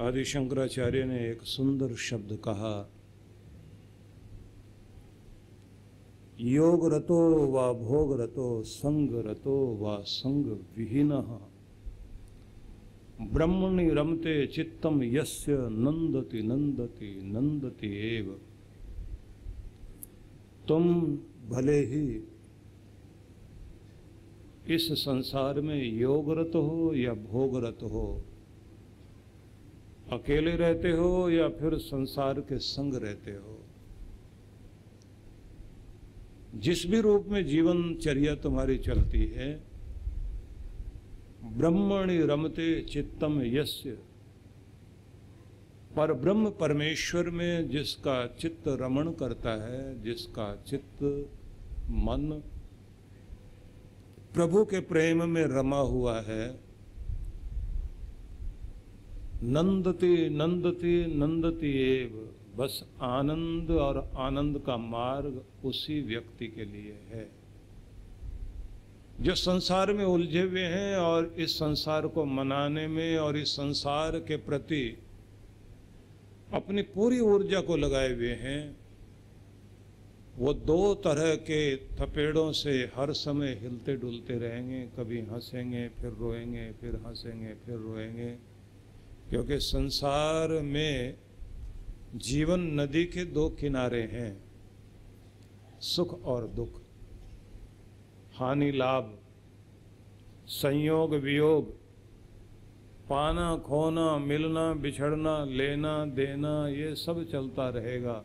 आदि शंकराचार्य ने एक सुंदर शब्द कहा, योग रतो व भोग रतो, संग रतो व संग विहीन। ब्रह्मणि रमते चित्तम यस्य नंदति नंदति नंदति एव। तुम भले ही इस संसार में योगरत हो या भोगरत हो अकेले रहते हो या फिर संसार के संग रहते हो? जिस भी रूप में जीवन चर्या तुम्हारी चलती है, ब्रह्मणि रमते चित्तम यस्य। पर ब्रह्म परमेश्वर में जिसका चित्त रमण करता है, जिसका चित्त मन प्रभु के प्रेम में रमा हुआ है नंदती नंदती नंदती एव। बस आनंद और आनंद का मार्ग उसी व्यक्ति के लिए है। जो संसार में उलझे हुए हैं और इस संसार को मनाने में और इस संसार के प्रति अपनी पूरी ऊर्जा को लगाए हुए हैं, वो दो तरह के थपेड़ों से हर समय हिलते डुलते रहेंगे, कभी हंसेंगे, फिर रोएँगे, फिर हंसेंगे, फिर रोएँगे। क्योंकि संसार में जीवन नदी के दो किनारे हैं, सुख और दुख। हानि, लाभ, संयोग, वियोग, पाना, खोना, मिलना, बिछड़ना, लेना, देना, ये सब चलता रहेगा।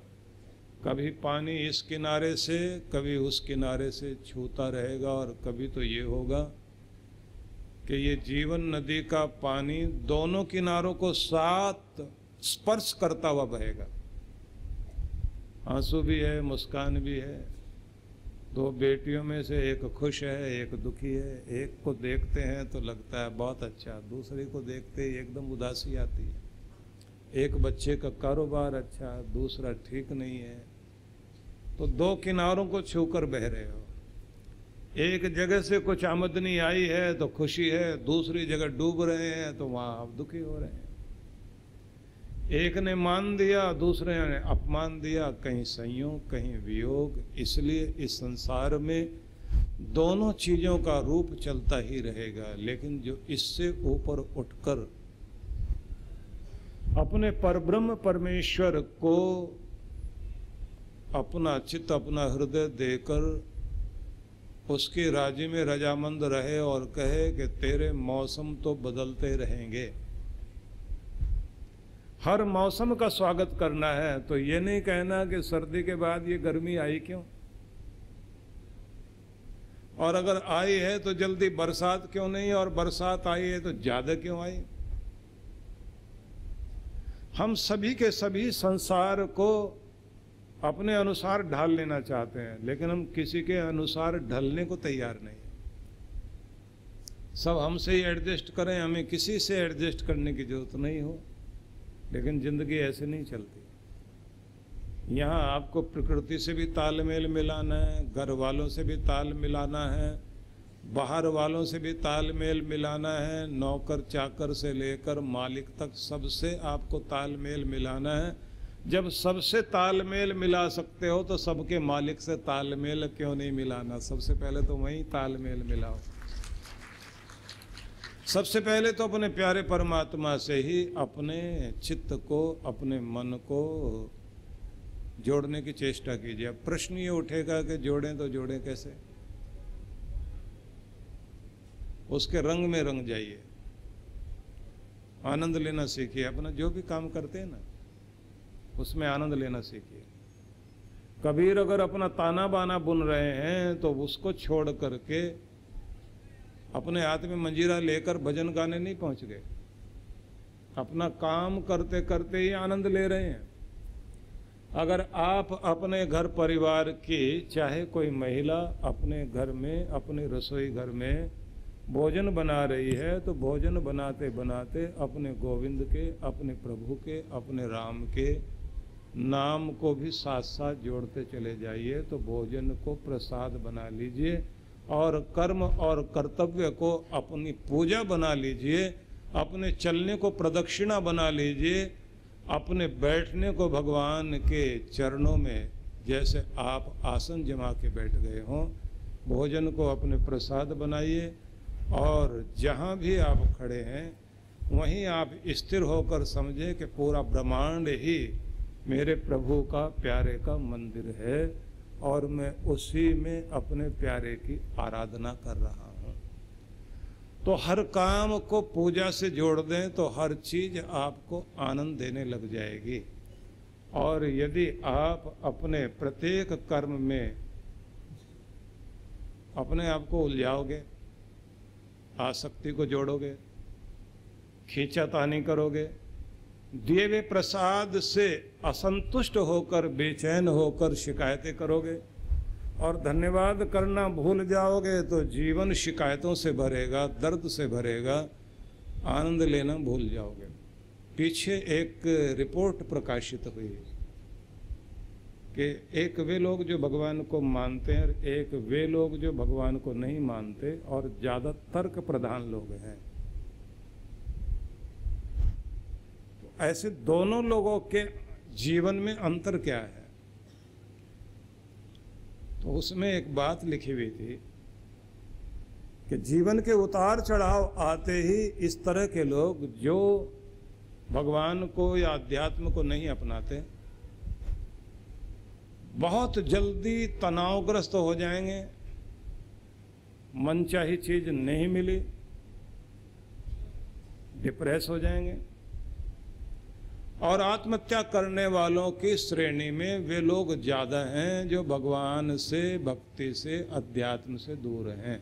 कभी पानी इस किनारे से, कभी उस किनारे से छूता रहेगा और कभी तो ये होगा कि ये जीवन नदी का पानी दोनों किनारों को साथ स्पर्श करता हुआ बहेगा। आँसू भी है, मुस्कान भी है। दो बेटियों में से एक खुश है, एक दुखी है। एक को देखते हैं तो लगता है बहुत अच्छा दूसरे को देखते ही एकदम उदासी आती है। एक बच्चे का कारोबार अच्छा दूसरा ठीक नहीं है। तो दो किनारों को छूकर बह रहे हो। एक जगह से कुछ आमदनी आई है तो खुशी है, दूसरी जगह डूब रहे हैं तो वहाँ आप दुखी हो रहे हैं। एक ने मान दिया, दूसरे ने अपमान दिया, कहीं संयोग, कहीं वियोग। इसलिए इस संसार में दोनों चीज़ों का रूप चलता ही रहेगा, लेकिन जो इससे ऊपर उठकर अपने परब्रह्म परमेश्वर को अपना चित्त, अपना हृदय देकर उसके राज्य में रजामंद रहे और कहे कि तेरे मौसम तो बदलते रहेंगे। हर मौसम का स्वागत करना है तो ये नहीं कहना कि सर्दी के बाद ये गर्मी आई क्यों? और अगर आई है तो जल्दी बरसात क्यों नहीं, और बरसात आई है तो ज़्यादा क्यों आई? हम सभी के सभी संसार को अपने अनुसार ढाल लेना चाहते हैं, लेकिन हम किसी के अनुसार ढलने को तैयार नहीं सब हमसे ही एडजस्ट करें, हमें किसी से एडजस्ट करने की ज़रूरत नहीं हो, लेकिन ज़िंदगी ऐसे नहीं चलती। यहाँ आपको प्रकृति से भी तालमेल मिलाना है, घर वालों से भी ताल मिलाना है, बाहर वालों से भी तालमेल मिलाना है, नौकर चाकर से लेकर मालिक तक सबसे आपको तालमेल मिलाना है। जब सबसे तालमेल मिला सकते हो तो सबके मालिक से तालमेल क्यों नहीं मिलाना? सबसे पहले तो वहीं तालमेल मिलाओ। सबसे पहले तो अपने प्यारे परमात्मा से ही अपने चित्त को, अपने मन को जोड़ने की चेष्टा कीजिए। अब प्रश्न ये उठेगा कि जोड़ें तो जोड़ें कैसे? उसके रंग में रंग जाइए। आनंद लेना सीखिए। अपना जो भी काम करते हैं ना उसमें आनंद लेना सीखिए। कबीर अगर अपना ताना बाना बुन रहे हैं तो उसको छोड़ करके अपने हाथ में मंजीरा लेकर भजन गाने नहीं पहुँच गए। अपना काम करते करते ही आनंद ले रहे हैं। अगर आप अपने घर परिवार की, चाहे कोई महिला अपने घर में, अपने रसोई घर में भोजन बना रही है तो भोजन बनाते बनाते अपने गोविंद के, अपने प्रभु के, अपने राम के नाम को भी साथ साथ जोड़ते चले जाइए तो भोजन को प्रसाद बना लीजिए और कर्म और कर्तव्य को अपनी पूजा बना लीजिए, अपने चलने को प्रदक्षिणा बना लीजिए, अपने बैठने को भगवान के चरणों में, जैसे आप आसन जमा के बैठ गए हों, भोजन को अपने प्रसाद बनाइए और जहाँ भी आप खड़े हैं, वहीं आप स्थिर होकर समझें कि पूरा ब्रह्मांड ही मेरे प्रभु का प्यारे का मंदिर है और मैं उसी में अपने प्यारे की आराधना कर रहा हूँ। तो हर काम को पूजा से जोड़ दें तो हर चीज़ आपको आनंद देने लग जाएगी। और यदि आप अपने प्रत्येक कर्म में अपने आप को उलझाओगे, आसक्ति को जोड़ोगे खींचा तानी करोगे दिए हुए प्रसाद से असंतुष्ट होकर, बेचैन होकर शिकायतें करोगे और धन्यवाद करना भूल जाओगे तो जीवन शिकायतों से भरेगा, दर्द से भरेगा, आनंद लेना भूल जाओगे। पीछे एक रिपोर्ट प्रकाशित हुई कि एक वे लोग जो भगवान को मानते हैं और एक वे लोग जो भगवान को नहीं मानते और ज़्यादा तर्क प्रधान लोग हैं तो ऐसे दोनों लोगों के जीवन में अंतर क्या है? तो उसमें एक बात लिखी हुई थी कि जीवन के उतार चढ़ाव आते ही इस तरह के लोग जो भगवान को या अध्यात्म को नहीं अपनाते, बहुत जल्दी तनावग्रस्त हो जाएँगे, मनचाही चीज़ नहीं मिली, डिप्रेस हो जाएँगे। और आत्महत्या करने वालों की श्रेणी में वे लोग ज़्यादा हैं जो भगवान से, भक्ति से, अध्यात्म से दूर हैं।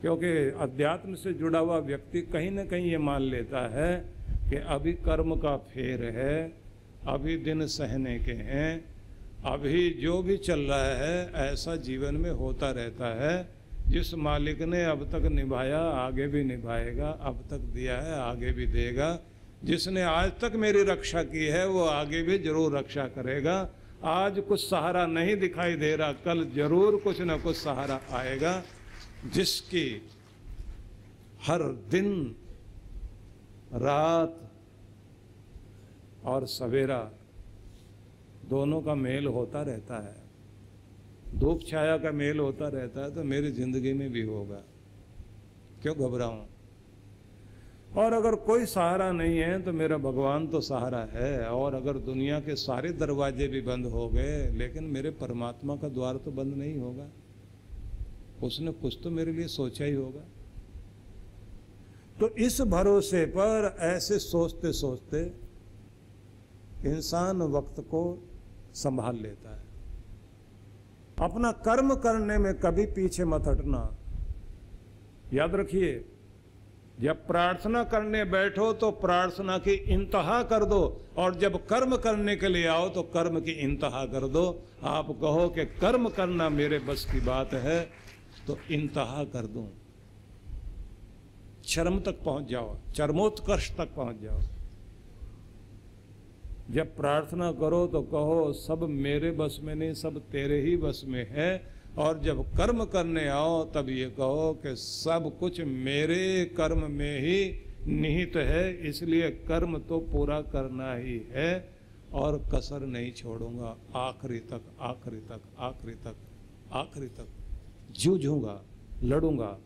क्योंकि अध्यात्म से जुड़ा हुआ व्यक्ति कहीं ना कहीं ये मान लेता है कि अभी कर्म का फेर है, अभी दिन सहने के हैं, अभी जो भी चल रहा है, ऐसा जीवन में होता रहता है। जिस मालिक ने अब तक निभाया, आगे भी निभाएगा, अब तक दिया है, आगे भी देगा। जिसने आज तक मेरी रक्षा की है, वो आगे भी ज़रूर रक्षा करेगा। आज कुछ सहारा नहीं दिखाई दे रहा, कल ज़रूर कुछ ना कुछ सहारा आएगा, जिसकी हर दिन, रात और सवेरा दोनों का मेल होता रहता है। धूप छाया का मेल होता रहता है तो मेरी ज़िंदगी में भी होगा। क्यों घबराऊं? और अगर कोई सहारा नहीं है तो मेरा भगवान तो सहारा है। और अगर दुनिया के सारे दरवाजे भी बंद हो गए, लेकिन मेरे परमात्मा का द्वार तो बंद नहीं होगा। उसने कुछ तो मेरे लिए सोचा ही होगा। तो इस भरोसे पर ऐसे सोचते सोचते इंसान वक्त को संभाल लेता है। अपना कर्म करने में कभी पीछे मत हटना। याद रखिए जब प्रार्थना करने बैठो तो प्रार्थना की इंतहा कर दो, और जब कर्म करने के लिए आओ तो कर्म की इंतहा कर दो। आप कहो कि कर्म करना मेरे बस की बात है तो इंतहा कर दो। चरम तक पहुँच जाओ, चरमोत्कर्ष तक पहुँच जाओ। जब प्रार्थना करो तो कहो, सब मेरे बस में नहीं, सब तेरे ही बस में है। और जब कर्म करने आओ, तब ये कहो कि सब कुछ मेरे कर्म में ही निहित है, इसलिए कर्म तो पूरा करना ही है और कसर नहीं छोड़ूँगा। आखिरी तक आखिरी तक आखिरी तक आखिरी तक जूझूँगा, लड़ूँगा।